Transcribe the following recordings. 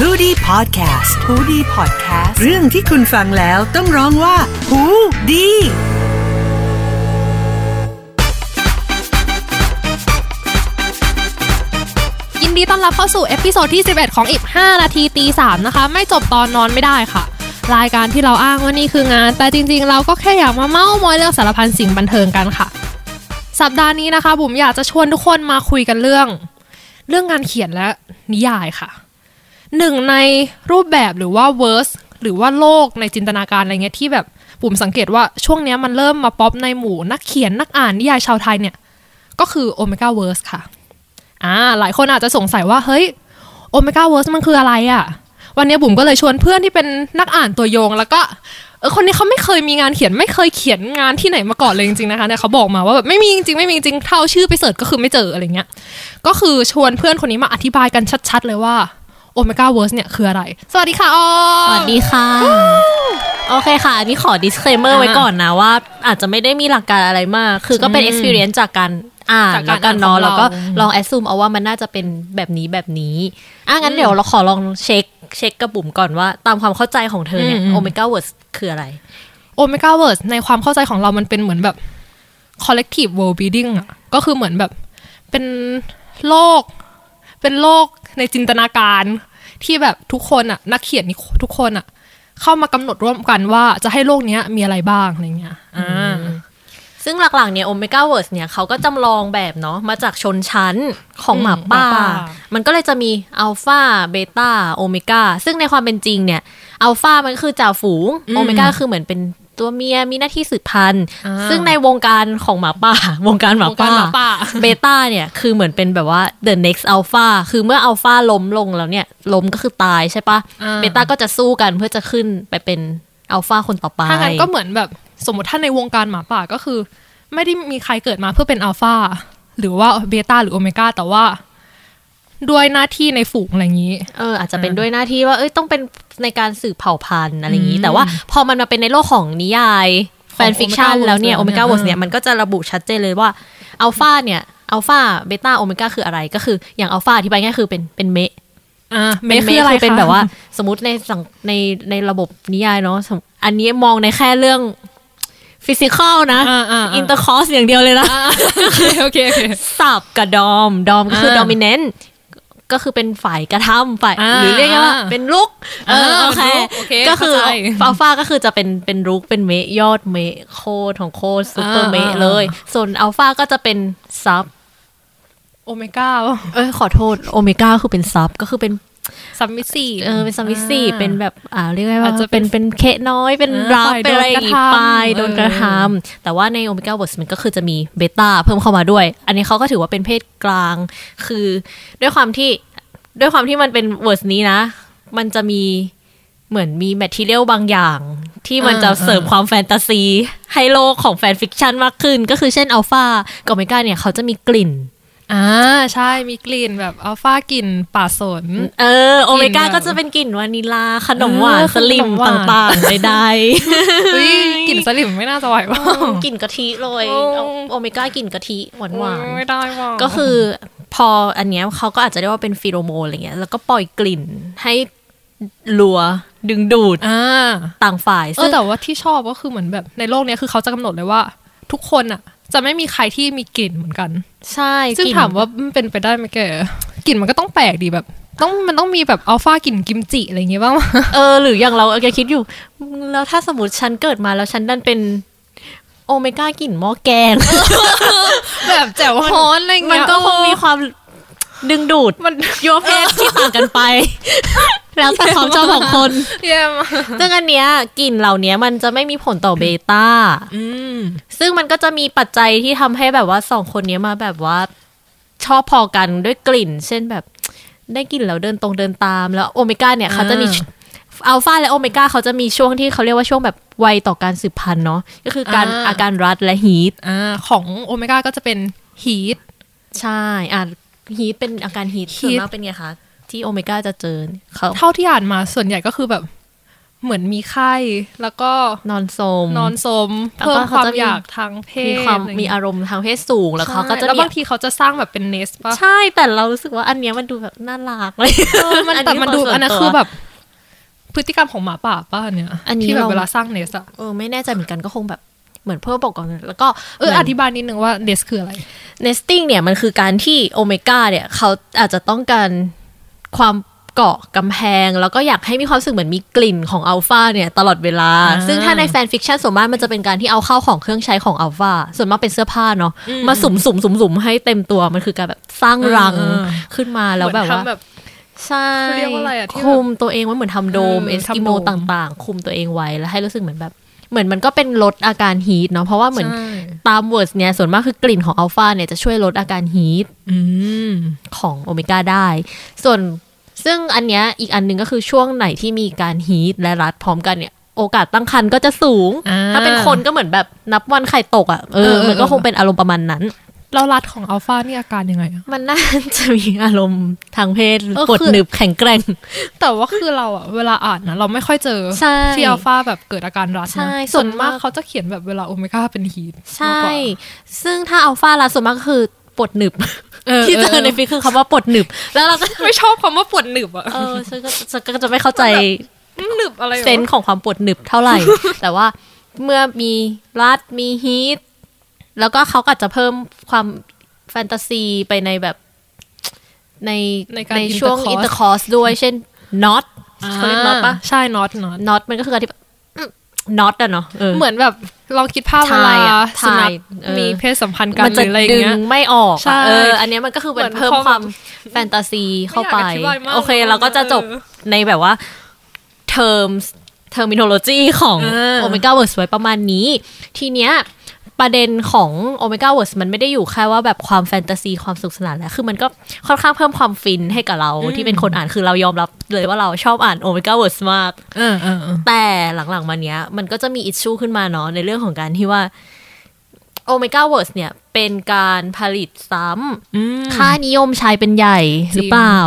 h o ดี้พอดแคสต์ฮูดี้พอดแคสต์เรื่องที่คุณฟังแล้วต้องร้องว่าหูดียินดีต้อนรับเข้าสู่ episode ที่ 11 ของอีก5นาทีตี3นะคะ ไม่จบตอนนอนไม่ได้ค่ะ รายการที่เราอ้างว่านี่คืองาน แต่จริงๆ เราก็แค่อยากมาเมาส์มอยเรื่องสารพันสิ่งบันเทิงกันค่ะ สัปดาห์นี้นะคะบุ๋มอยากจะชวนทุกคนมาคุยกันเรื่อง เรื่องงานเขียนและนิยายค่ะ หนึ่งในรูปแบบหรือว่า verse หรือว่าโลกในจินตนาการอะไรเงี้ยที่แบบบุ๋มสังเกตว่าช่วงเนี้ยมันเริ่มมาป๊อปในหมู่นักเขียนนักอ่านนิยายชาวไทยเนี่ย ก็คือ Omegaverse ค่ะอ่าหลายคนอาจจะสงสัยว่าเฮ้ย Omegaverse มันคืออะไรอะ่ะ วันนี้บุ๋มก็เลยชวนเพื่อนที่เป็นนักอ่านตัวยง แล้วก็เออคนนี้เขาไม่เคยมีงานเขียนไม่เคยเขียนงานที่ไหนมาก่อนเลยจริงๆนะคะเนี่ยเขาบอกมาว่าแบบไม่มีจริงๆไม่มีจริงเท่าชื่อไป search ก็คือไม่เจออะไรเงี้ยก็คือชวนเพื่อนคนนี้มาอธิบายกันชัด ๆ เลยว่า Omegaverse เนี่ยคืออะไร สวัสดีค่ะออสวัสดีค่ะ โอเคค่ะ อันนี้ขอ disclaimer อ่าไว้ก่อนนะว่า อาจจะไม่ได้มีหลักการอะไรมาก คือก็เป็นอืม experience จากการอ่านจากการแล้วกันเนาะอ่านของแล้วก็เราลอง assume เอาว่ามันน่าจะเป็นแบบนี้แบบนี้อะงั้นอืมเดี๋ยวเราขอลองเช็คเช็คกับบุ๋มก่อนว่าตามความเข้าใจของเธอเนี่ยอืม omega words คืออะไร Omegaverse ในความเข้าใจของเรามันเป็นเหมือนแบบ collective world building อะก็คือเหมือนแบบเป็นโลก เป็นโลก ในจินตนาการที่แบบทุกคนอะนักเขียนนี่ทุกคนอะเข้ามากำหนดร่วมกันว่าจะให้โลกเนี้ยมีอะไรบ้างอะไรเงี้ยอ่าซึ่งหลักๆเนี่ย omega words เนี่ยเขาก็จำลองแบบเนาะมาจากชนชั้นของอืมหมาป่าหมาป่า มันก็เลยจะมีอัลฟาเบต้าโอเมก้าซึ่งในความเป็นจริงเนี่ยอัลฟามันก็คือจ่าฝูงโอเมก้าคือเหมือนเป็น ตัวเมียมีหน้าที่สืบพันธุ์อ่าซึ่งในวงการของหมาป่า วงการหมาวงการป่าหมาป่าเบต้าเนี่ยคือเหมือนเป็นแบบว่า the next alpha คือเมื่ออัลฟาล้มลงแล้วเนี่ยล้มก็คือตายใช่ปะอ่าเบต้าก็จะสู้กันเพื่อจะขึ้นไปเป็นอัลฟาคนต่อไปถ้างั้นก็เหมือนแบบสมมติถ้าในวงการหมาป่าก็คือ ไม่ได้มีใครเกิดมาเพื่อเป็นอัลฟาหรือว่าเบต้าหรือโอเมก้าแต่ว่าด้วยหน้าที่ในฝูงอะไรอย่างนี้ เอออาจจะเป็นด้วยหน้าที่ว่า เอ้ยต้องเป็น ในการสืบเผ่าพันธุ์อะไรอย่างนี้อืมแต่ว่าพอมันมาเป็นในโลกของนิยายแฟนฟิคชัน Omega แล้วเนี่ย Wars โอเมก้าเนี่วยอร์เนี่ยมันก็จะระบุชัดเจนเลยว่าอัลฟาเนี่ยอัลฟาเบต้าโอเมก้าคืออะไรก็คืออย่างอัลฟาอธิบายง่ายคือเป็นเป็นเมะอ่าเมเป็นคเมคืออะไรคือเป็นคะแบบว่า สมมติในสังในในระบบนิยายเนาะสมอันนี้มองในแค่เรื่องฟิสิกอลนะอ่าอ่าอินเตอร์คอร์สอย่างเดียวเลยนะอ่าโอเคโอเคโอเคสับกับดอม ดอมก็คืออ่าดอมิเนนต์ ก็คือเป็นฝ่ายกระทำฝ่ายอ่าหรือเรียกว่าเป็นรุกเอออ่าโอเคเป็นรุกโอเคก็คือเข้าใจอัลฟาก็คือจะเป็นเป็นรุกเป็นเมะยอดเมะโคตรของโคตรซูเปอร์อ่าเมะอ่าเลย ส่วนอัลฟาก็จะเป็น sub โอเมก้าเอ้ยขอโทษโอเมก้าคือเป็น sub ก็คือเป็น submissive เออเป็น submissive เป็นแบบอ่าเรียกว่าอาจจะเป็เป็นนเป็นเคะน้อยเป็นอ่ารับฝ่ายเป็นอะไรอย่างงี้โดนกระทำไปโดนกระทเออแต่ว่าใน Omegaverse มันก็คือจะมีเบต้าเพิ่มเข้ามาด้วย อันนี้เขาก็ถือว่าเป็นเพศกลาง คือด้วยความที่ด้วยความที่มันเป็น verse นี้นะ มันจะมีเหมือนมี material บางอย่างที่มันจะเสริมความแฟนตาซี ให้โลกของ fanfiction มากขึ้น ก็คือเช่นอัลฟากับโอเมก้าเนี่ยเขาจะมีกลิ่น อ่าใช่มีกลิ่นแบบอัลฟากลิ่นป่าสน เออ โอเมก้ากลิ่นแบบก็จะเป็นกลิ่นวานิลา ขนมหวานเออสลิ่มขนมหวานต่างๆใดๆเฮ้ยกลิ่นสลิ่มไม่น่าจะไหวป่ะกลิ่นกะทิเลยโอ้เอาโอเมก้ากลิ่นกะทิหวานหวานไม่ได้ว่ะก็คือพออันเนี้ยเขาก็อาจจะเรียกว่าเป็นฟีโรโมนอะไรเงี้ยแล้วก็ปล่อยกลิ่นให้ลัวดึงดูดอ่าต่างฝ่ายเอซึ่องแต่ว่าที่ชอบก็คือเหมือนแบบในโลกเนี้ยคือเขาจะกำหนดเลยว่า ทุกคนอะ จะไม่มีใครที่มีกลิ่นเหมือนกัน ใช่ซึ่งกลิ่นถามว่ามันเป็นไปได้ไหมแกกลิ่นมันก็ต้องแปลกดีแบบ ต้องมันต้องมีแบบอัลฟากลิ่นกิมจิอะไรอย่างงี้บ้างวะเออหรืออย่างเราแกคิดอยู่ แล้วถ้าสมมติฉันเกิดมาแล้วฉันดันเป็นโอเมก้ากลิ่นหม้อแกง แบบแจ่วฮ้อนอะไรเงี้ยมันก็คงมีความดึงดูดมันโยเพศที่ต่างกันไป แล้วแต่ความชอบของคนเยี่ยมอะซึ่งอันเนี้ยกลิ่นเหล่านี้มันจะไม่มีผลต่อเบต้าอืมซึ่งมันก็จะมีปัจจัยที่ทำให้แบบว่าสองคนนี้มาแบบว่า ชอบพอกันด้วยกลิ่น เช่นแบบได้กลิ่นแล้วเดินตรงเดินตาม แล้วโอเมก้าเนี่ยเขาจะมีอัลฟาและโอเมก้าเขาจะมีช่วงที่เขาเรียกว่าช่วงแบบไวต่อการสืบพันธุ์เนาะก็คือการอ่าอาการ rut และ heat อ่าของโอเมก้าก็จะเป็น heat ใช่อะ heat เป็นอาการ heat ส่วน heat มากเป็นไงคะ ที่โอเมก้าจะเจอเขาเท่าที่อ่านมาส่วนใหญ่ก็คือแบบ เหมือนมีไข้แล้วก็นอนซมนอนซมแล้วเพิ่ก็มเขาความจะมีอยากทางเพศมีความอะไรอย่งมีเงี้ยอารมณ์ทางเพศสูงแล้วเขาก็จะใช่แล้วมีบางทีเขาจะสร้างแบบเป็น nest ป่ะใช่แต่เรารู้สึกว่าอันเนี้ยมันดูแบบน่ารักเลยเออมันแต่มันดูส่วอันนั้นตัวคือแบบพฤติกรรมของหมาป่าป่ะอันเนี่ยอันนี้ที่แบบเราเวลาสร้าง nest อะเออไม่แน่ใจเหมือนกันก็คงแบบเหมือนเพื่อปกป้องแล้วก็เอออธิบายนิดนึงว่าเนคืออะไร nesting เนี่ยมันคือการที่โอเมก้าเนี่ยเขาอาจจะต้องการ ความเกราะกำแพง แล้วก็อยากให้มีความรู้สึกเหมือนมีกลิ่นของอัลฟาเนี่ย ตลอดเวลาอ่าซึ่งถ้าในแฟนฟิกชันส่วนมากมันจะเป็นการที่เอาเข้าของเครื่องใช้ของอัลฟาส่วนมากเป็นเสื้อผ้าเนาะอืมมาสุ่มสุ่มสุ่มสุ่มให้เต็มตัวมันคือการแบบสร้างรังเออขึ้นมาแล้วแบบว่าเหมือนทำแบบใช่เขาเรียกว่าอะไรอะที่แบบคลุมตัวเองไว้เหมือนทำโดมเออเอสกิโมทำโดมต่างๆ คลุมตัวเองไว้แล้วให้รู้สึกเหมือนแบบเหมือนมันก็เป็นลดอาการ heat เนาะเพราะว่าเหมือนใช่ตามเวิร์ดเนี่ยส่วนมากคือกลิ่นของอัลฟาเนี่ยจะช่วยลดอาการ heat อืมของโอเมก้าได้ ส่วน ซึ่งอันเนี้ยอีกอันหนึ่งก็คือช่วงไหนที่มีการ heat และ rut พร้อมกันเนี่ย โอกาสตั้งครรภ์ก็จะสูงอ่าถ้าเป็นคนก็เหมือนแบบนับวันไข่ตกอะ่ะเอเอออเออมันก็คงเป็นอารมณ์ประมาณนั้นแล้วรัดของอัลฟานี่อาการยังไงอะมันน่าจะมีอารมณ์ทางเพศเออปวดคือหนึบแข็งแกร่ง แต่ว่าคือเราอะเวลาอ่านนะเราไม่ค่อยเจอใช่ที่อัลฟาแบบเกิดอาการรัดใช่นะส่ส่ววนนมามากกเขาจะเขียนแบบเวลาโอเมก้าเป็นฮีทใช่ ซึ่งถ้าอัลฟารัดส่วนมากก็คือปวดหนึบเออ ที่เจอในฟิกคือคำว่าปวดหนึบ แล้วเราก็ไม่ชอบคำว่าปวดหนึบอะเออฉันก็ฉันก็จะไม่เข้าใจหนึบอะไรวะเซนส์ของความปวดหนึบเท่าไหร่ แต่ว่าเมื่อมี rut มี heat แล้วก็เขาก็อาจจะเพิ่มความแฟนตาซีไปในแบบในในการช่วง intercourse intercourseด้วย เช่น not เขาเรียก not ปะใช่น็อตน็อต not มันก็คือการที่ แบบ not อะเนาะเออเหมือนแบบลองคิดภาพเวลาถ่ายอะสุนัขถ่ายเออมีเพศสัมพันธ์กันมันหจะรืออะไรอย่าดึงงเงี้ยไม่ออกใช่อะเออ อันเนี้ยมันก็คือเป็นเหมือนเพิ่มความความแฟนตาซีเข้าไปไม่อยากอธิบายมากโอเคเลยเราก็จะจบเออในแบบว่า terms terminology ของอ่า Omega v e r s e ไว้ประมาณนี้ ทีเนี้ย ประเด็นของ Omega v e r s e มันไม่ได้อยู่แค่ว่าแบบความแฟนตาซีความสุขสนานแล้ว คือมันก็ค่อนข้างเพิ่มความฟินให้กับเราที่เป็นคนอ่านคือเรายอมรับเลยว่าเราชอบอ่าน Omega v e r s e มากเออเออเออแต่หลังๆมาเนี้ย มันก็จะมีอิชชูขึ้นมาเนาะในเรื่องของการที่ว่า Omega v e r s e เนี่ย เป็นการผลิตซ้ำอืมค่านิยมชายเป็นใหญ่จริงหรือเปล่า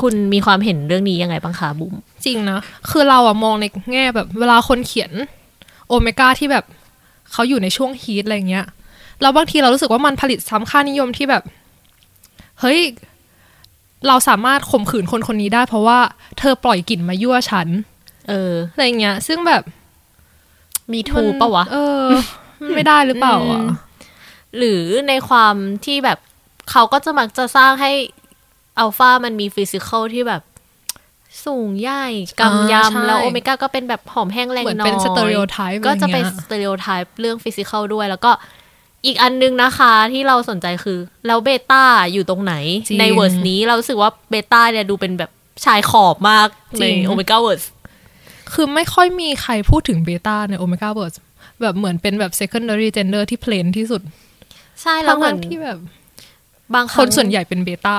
คุณมีความเห็นเรื่องนี้ยังไงบ้างคะบุ๋มจริงนะ คือเราอะมองในแง่แบบเวลาคนเขียนโอเมก้าที่แบบ เขาอยู่ในช่วงฮีทอะไรเงี้ยแล้วบางทีเรารู้สึกว่ามันผลิตซ้ำค่านิยมที่แบบ เฮ้ย เราสามารถข่มขืนคนคนนี้ได้ เพราะว่าเธอปล่อยกลิ่นมายั่วฉัน เออ อะไรเงี้ย ซึ่งแบบ มีทูปะวะ เออมันไม่ได้หรือเปล่าอะอืมหรือในความที่แบบเขาก็จะมักจะสร้างให้อัลฟามันมี physical ที่แบบ สูงใหญ่กำอ่าใช่ยำ แล้วโอเมก้าก็เป็นแบบผอมแห้งแรงเหมือนน้อยเป็น stereotype ก็จะเป็นอะไรเงี้ย stereotype เรื่อง physical ด้วย แล้วก็อีกอันนึงนะคะที่เราสนใจคือ แล้วเบต้าอยู่ตรงไหนจริงใน verse นี้เรารู้สึกว่าเบต้าเนี่ยดูเป็นแบบชายขอบมากจริในง omegaverseคือไม่ค่อยมีใครพูดถึงเบต้าใน omegaverse แบบเหมือนเป็นแบบ secondary gender ที่ plain ที่สุด ใช่แล้วเหมือนทั้งๆที่แบบ บางคนส่วนใหญ่เป็นเบต้า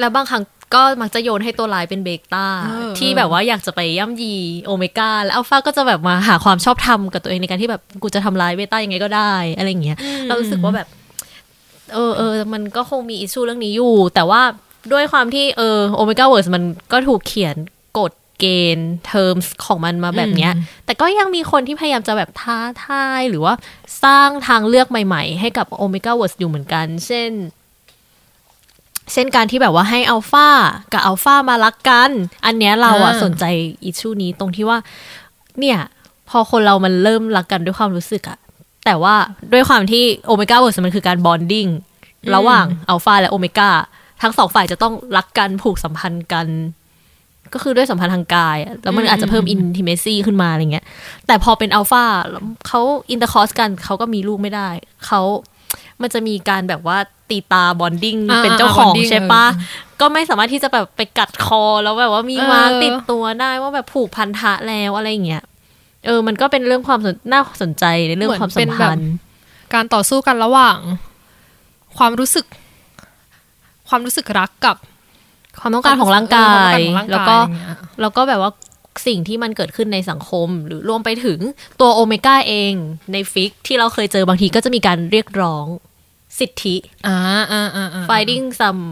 แล้วบางครั้ง ก็มักจะโยนให้ตัวร้ายเป็นเบต้าเออที่แบบว่าอยากจะไปย่ำยีโอเมก้าแล้วอัลฟาก็จะแบบมาหาความชอบธรรมกับตัวเองในการที่แบบกูจะทำร้ายเบต้ายังไงก็ได้อะไรอย่างเงี้ยเรารู้สึกว่าแบบ เออเออมันก็คงมี issue เรื่องนี้อยู่ แต่ว่าด้วยความที่เออ omegaverse มันก็ถูกเขียนกฎเกณฑ์เทอมของมันมาแบบเนี้ย แต่ก็ยังมีคนที่พยายามจะแบบท้าทายหรือว่าสร้างทางเลือกใหม่ ๆ ให้กับ omegaverse อยู่เหมือนกัน เช่น เช่นการที่แบบว่าให้อัลฟากับอัลฟ่ามารักกัน อันเนี้ยเราอะอ่าสนใจ issue นี้ตรงที่ว่า เนี่ย พอคนเรามันเริ่มรักกันด้วยความรู้สึกอะแต่ว่าด้วยความที่ omegaverse มันคือการ bondingระหว่างอัลฟาและโอเมก้าทั้งสองฝ่ายจะต้องรักกันผูกสัมพันธ์กัน ก็คือด้วยสัมพันธ์ทางกายอะแล้วมันอาจจะเพิ่ม intimacy ขึ้นมาอะไรเงี้ย แต่พอเป็นอัลฟาเขา intercourse กันเขาก็มีลูกไม่ได้เขา มันจะมีการแบบว่าตีตรา bonding อ่าเป็นเจ้าของ bonding ใช่ปะเออก็ไม่สามารถที่จะแบบไปกัดคอแล้วแบบว่ามีเออ mark ติดตัวได้ว่าแบบผูกพันธะแล้วอะไรอย่างเงี้ยเออ มันก็เป็นเรื่องความสนน่าสนใจในเรื่องความสัมพันธ์การต่อสู้กันระหว่าง ความรู้สึก ความรู้สึกรักกับ ความต้องการของร่างกาเออควมต้ยองการของร่างกายแล้วก็อย่างเงี้ยแล้วก็แบบว่า สิ่งที่มันเกิดขึ้นในสังคม หรือรวมไปถึงตัวโอเมก้าเองในฟิกที่เราเคยเจอบางทีก็จะมีการเรียกร้องสิทธิอ่าอ่าอ่าอ่า finding some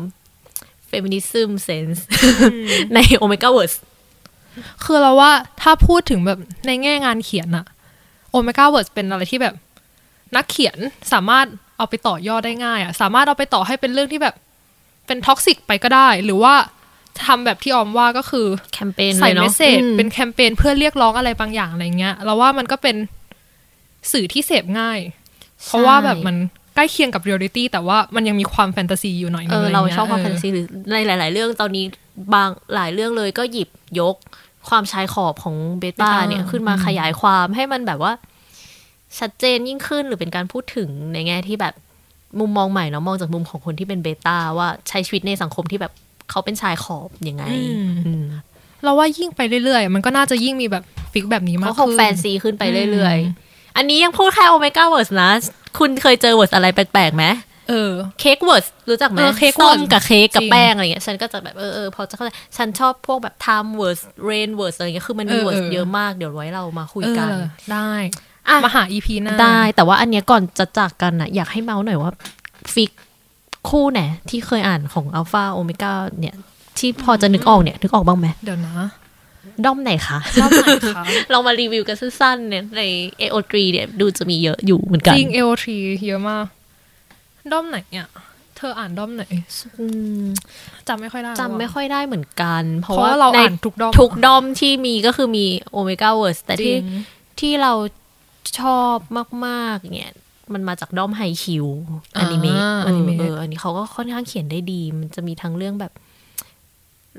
feminism sense ใน Omega Verse คือเราว่าถ้าพูดถึงแบบในแง่งานเขียนอะ omegaverse เป็นอะไรที่แบบ นักเขียนสามารถเอาไปต่อยอดได้ง่ายอะสามารถเอาไปต่อให้เป็นเรื่องที่แบบเป็น toxic ไปก็ได้ หรือว่า ทำแบบที่ออมว่าก็คือแคมเปญใส่ message เลยเนาะอืมเป็นแคมเปญเพื่อเรียกร้องอะไรบางอย่างอะไรเงี้ยเราว่ามันก็เป็นสื่อที่เสพง่าย เพราะว่าแบบมันใกล้เคียงกับเรียลลิตี้แต่ว่ามันยังมีความแฟนตาซีอยู่หน่อยนึเองออะไรเรางี้ยชอบความเแฟนตาซีหรือในหลาย ๆ เรื่องตอนนี้บางหลายเรื่องเลยก็หยิบยกความชายขอบของเบต้า Beta เนี่ยขึ้นมาอืมขยายความให้มันแบบว่า ชัดเจนยิ่งขึ้นหรือเป็นการพูดถึงในแง่ที่แบบมุมมองใหม่เนาะมองจากมุมของคนที่เป็นเบต้าว่าใช้ชีวิตในสังคมที่แบบ เขาเป็นชายขอบยังไงอืมเราว่ายิ่งไปเรื่อยๆ มันก็น่าจะยิ่งมีแบบ fic แบบนี้มากเขาคงขึ้นแฟนซีขึ้นไปเรื่อยอืมๆอันนี้ยังพูดแค่ omegaverse นะ คุณเคยเจอ verse อะไรแปลกๆไหมเออเค้กเวิร์สรู้จักไหมเออ Cake ส้ม Words กับเค้กกับจริงแป้งอะไรเงี้ยฉันก็จะแบบเออเออพอจะเข้าใจฉันชอบพวกแบบ time words rain words อะไรเงี้ยคือมันมีเออ words เออเยอะมากเดี๋ยวไว้เรามาคุยเออกันได้อะมาหาอีพีหน้าได้ แต่ว่าอันเนี้ยก่อนจะจากกันนะอยากให้เมาส์หน่อยว่าฟิก คู่ไหนที่เคยอ่านของอัลฟาโอเมก้าเนี่ย ที่พอจะนึกออกเนี่ยนึกออกบ้างไหมเดี๋ยวนะด้อมไหนคะรอบไหนคะ เรามารีวิวกันสั้นๆเนี่ยใน AO3 เนี่ยดูจะมีเยอะอยู่เหมือนกัน จริงเอโอทรีเยอะมากด้อมไหนเนี่ยเธออ่านด้อมไหนอืมจำไม่ค่อยได้จำไม่ค่อยได้เหมือนกัน เพเพราะราะว่าว่าเราในอ่านทุกด้อมทุกด้อมที่มีก็คือมี omegaverse แต่จริที่งที่เราชอบมาก ๆ เนี่ย มันมาจากด้อมไฮคิวอนิเมะอ่าเออนิอเมะเอออันนี้เขาก็ค่อนข้างเขียนได้ดี มันจะมีทั้งเรื่องแบบ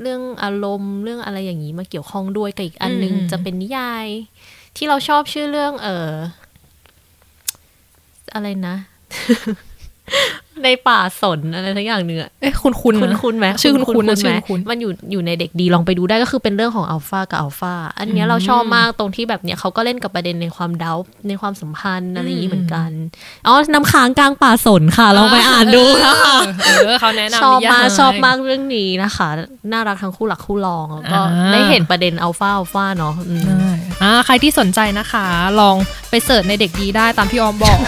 เรื่องอารมณ์เรื่องอะไรอย่างนี้มาเกี่ยวข้องด้วยกับอีกอันหนึงจะเป็นนิยาย ที่เราชอบชื่อเรื่อง เอออะไรนะ ในป่าสนอะไรทั้งอย่างเนื้อะเอ๊ะคุณคุณคุณคุณไหมชื่อคุณคุณนะไหชื่มอคุณมันอยู่อยู่ในเด็กดีลองไปดูได้ก็คือเป็นเรื่องของอัลฟากับอัลฟาอันเนี้ยเราชอบมากตรงที่แบบเนี้ยเขาก็เล่นกับประเด็นในความเดาในความสัมพันธ์อะไรอย่างนี้เหมือนกันอ๋อน้ำค้างกลางป่าสนค่ะลองไปอ่านดูนะคะเออเขาแนะนำชอบนิยมากยชอบมากเรื่องนี้นะคะ น่ารักทั้งคู่หลักคู่รองแล้วก็อ่าได้เห็นประเด็นอัลฟาอัลฟาเนาะ อ่าใครที่สนใจนะคะ ลองไปเสิร์ชในเด็กดีได้ตามที่ออมบอก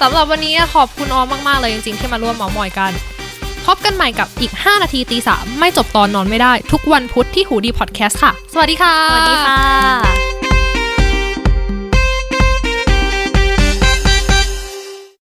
สำหรับวันนี้ขอบคุณออมมาก ๆ เลยจริง ๆ ที่มาร่วมเมามอยกันพบกันใหม่กับอีก 5 นาทีตีสามไม่จบตอนนอนไม่ได้ ทุกวันพุธที่หูดีพอดแคสต์ค่ะ สวัสดีค่ะ สวัสดีค่ะ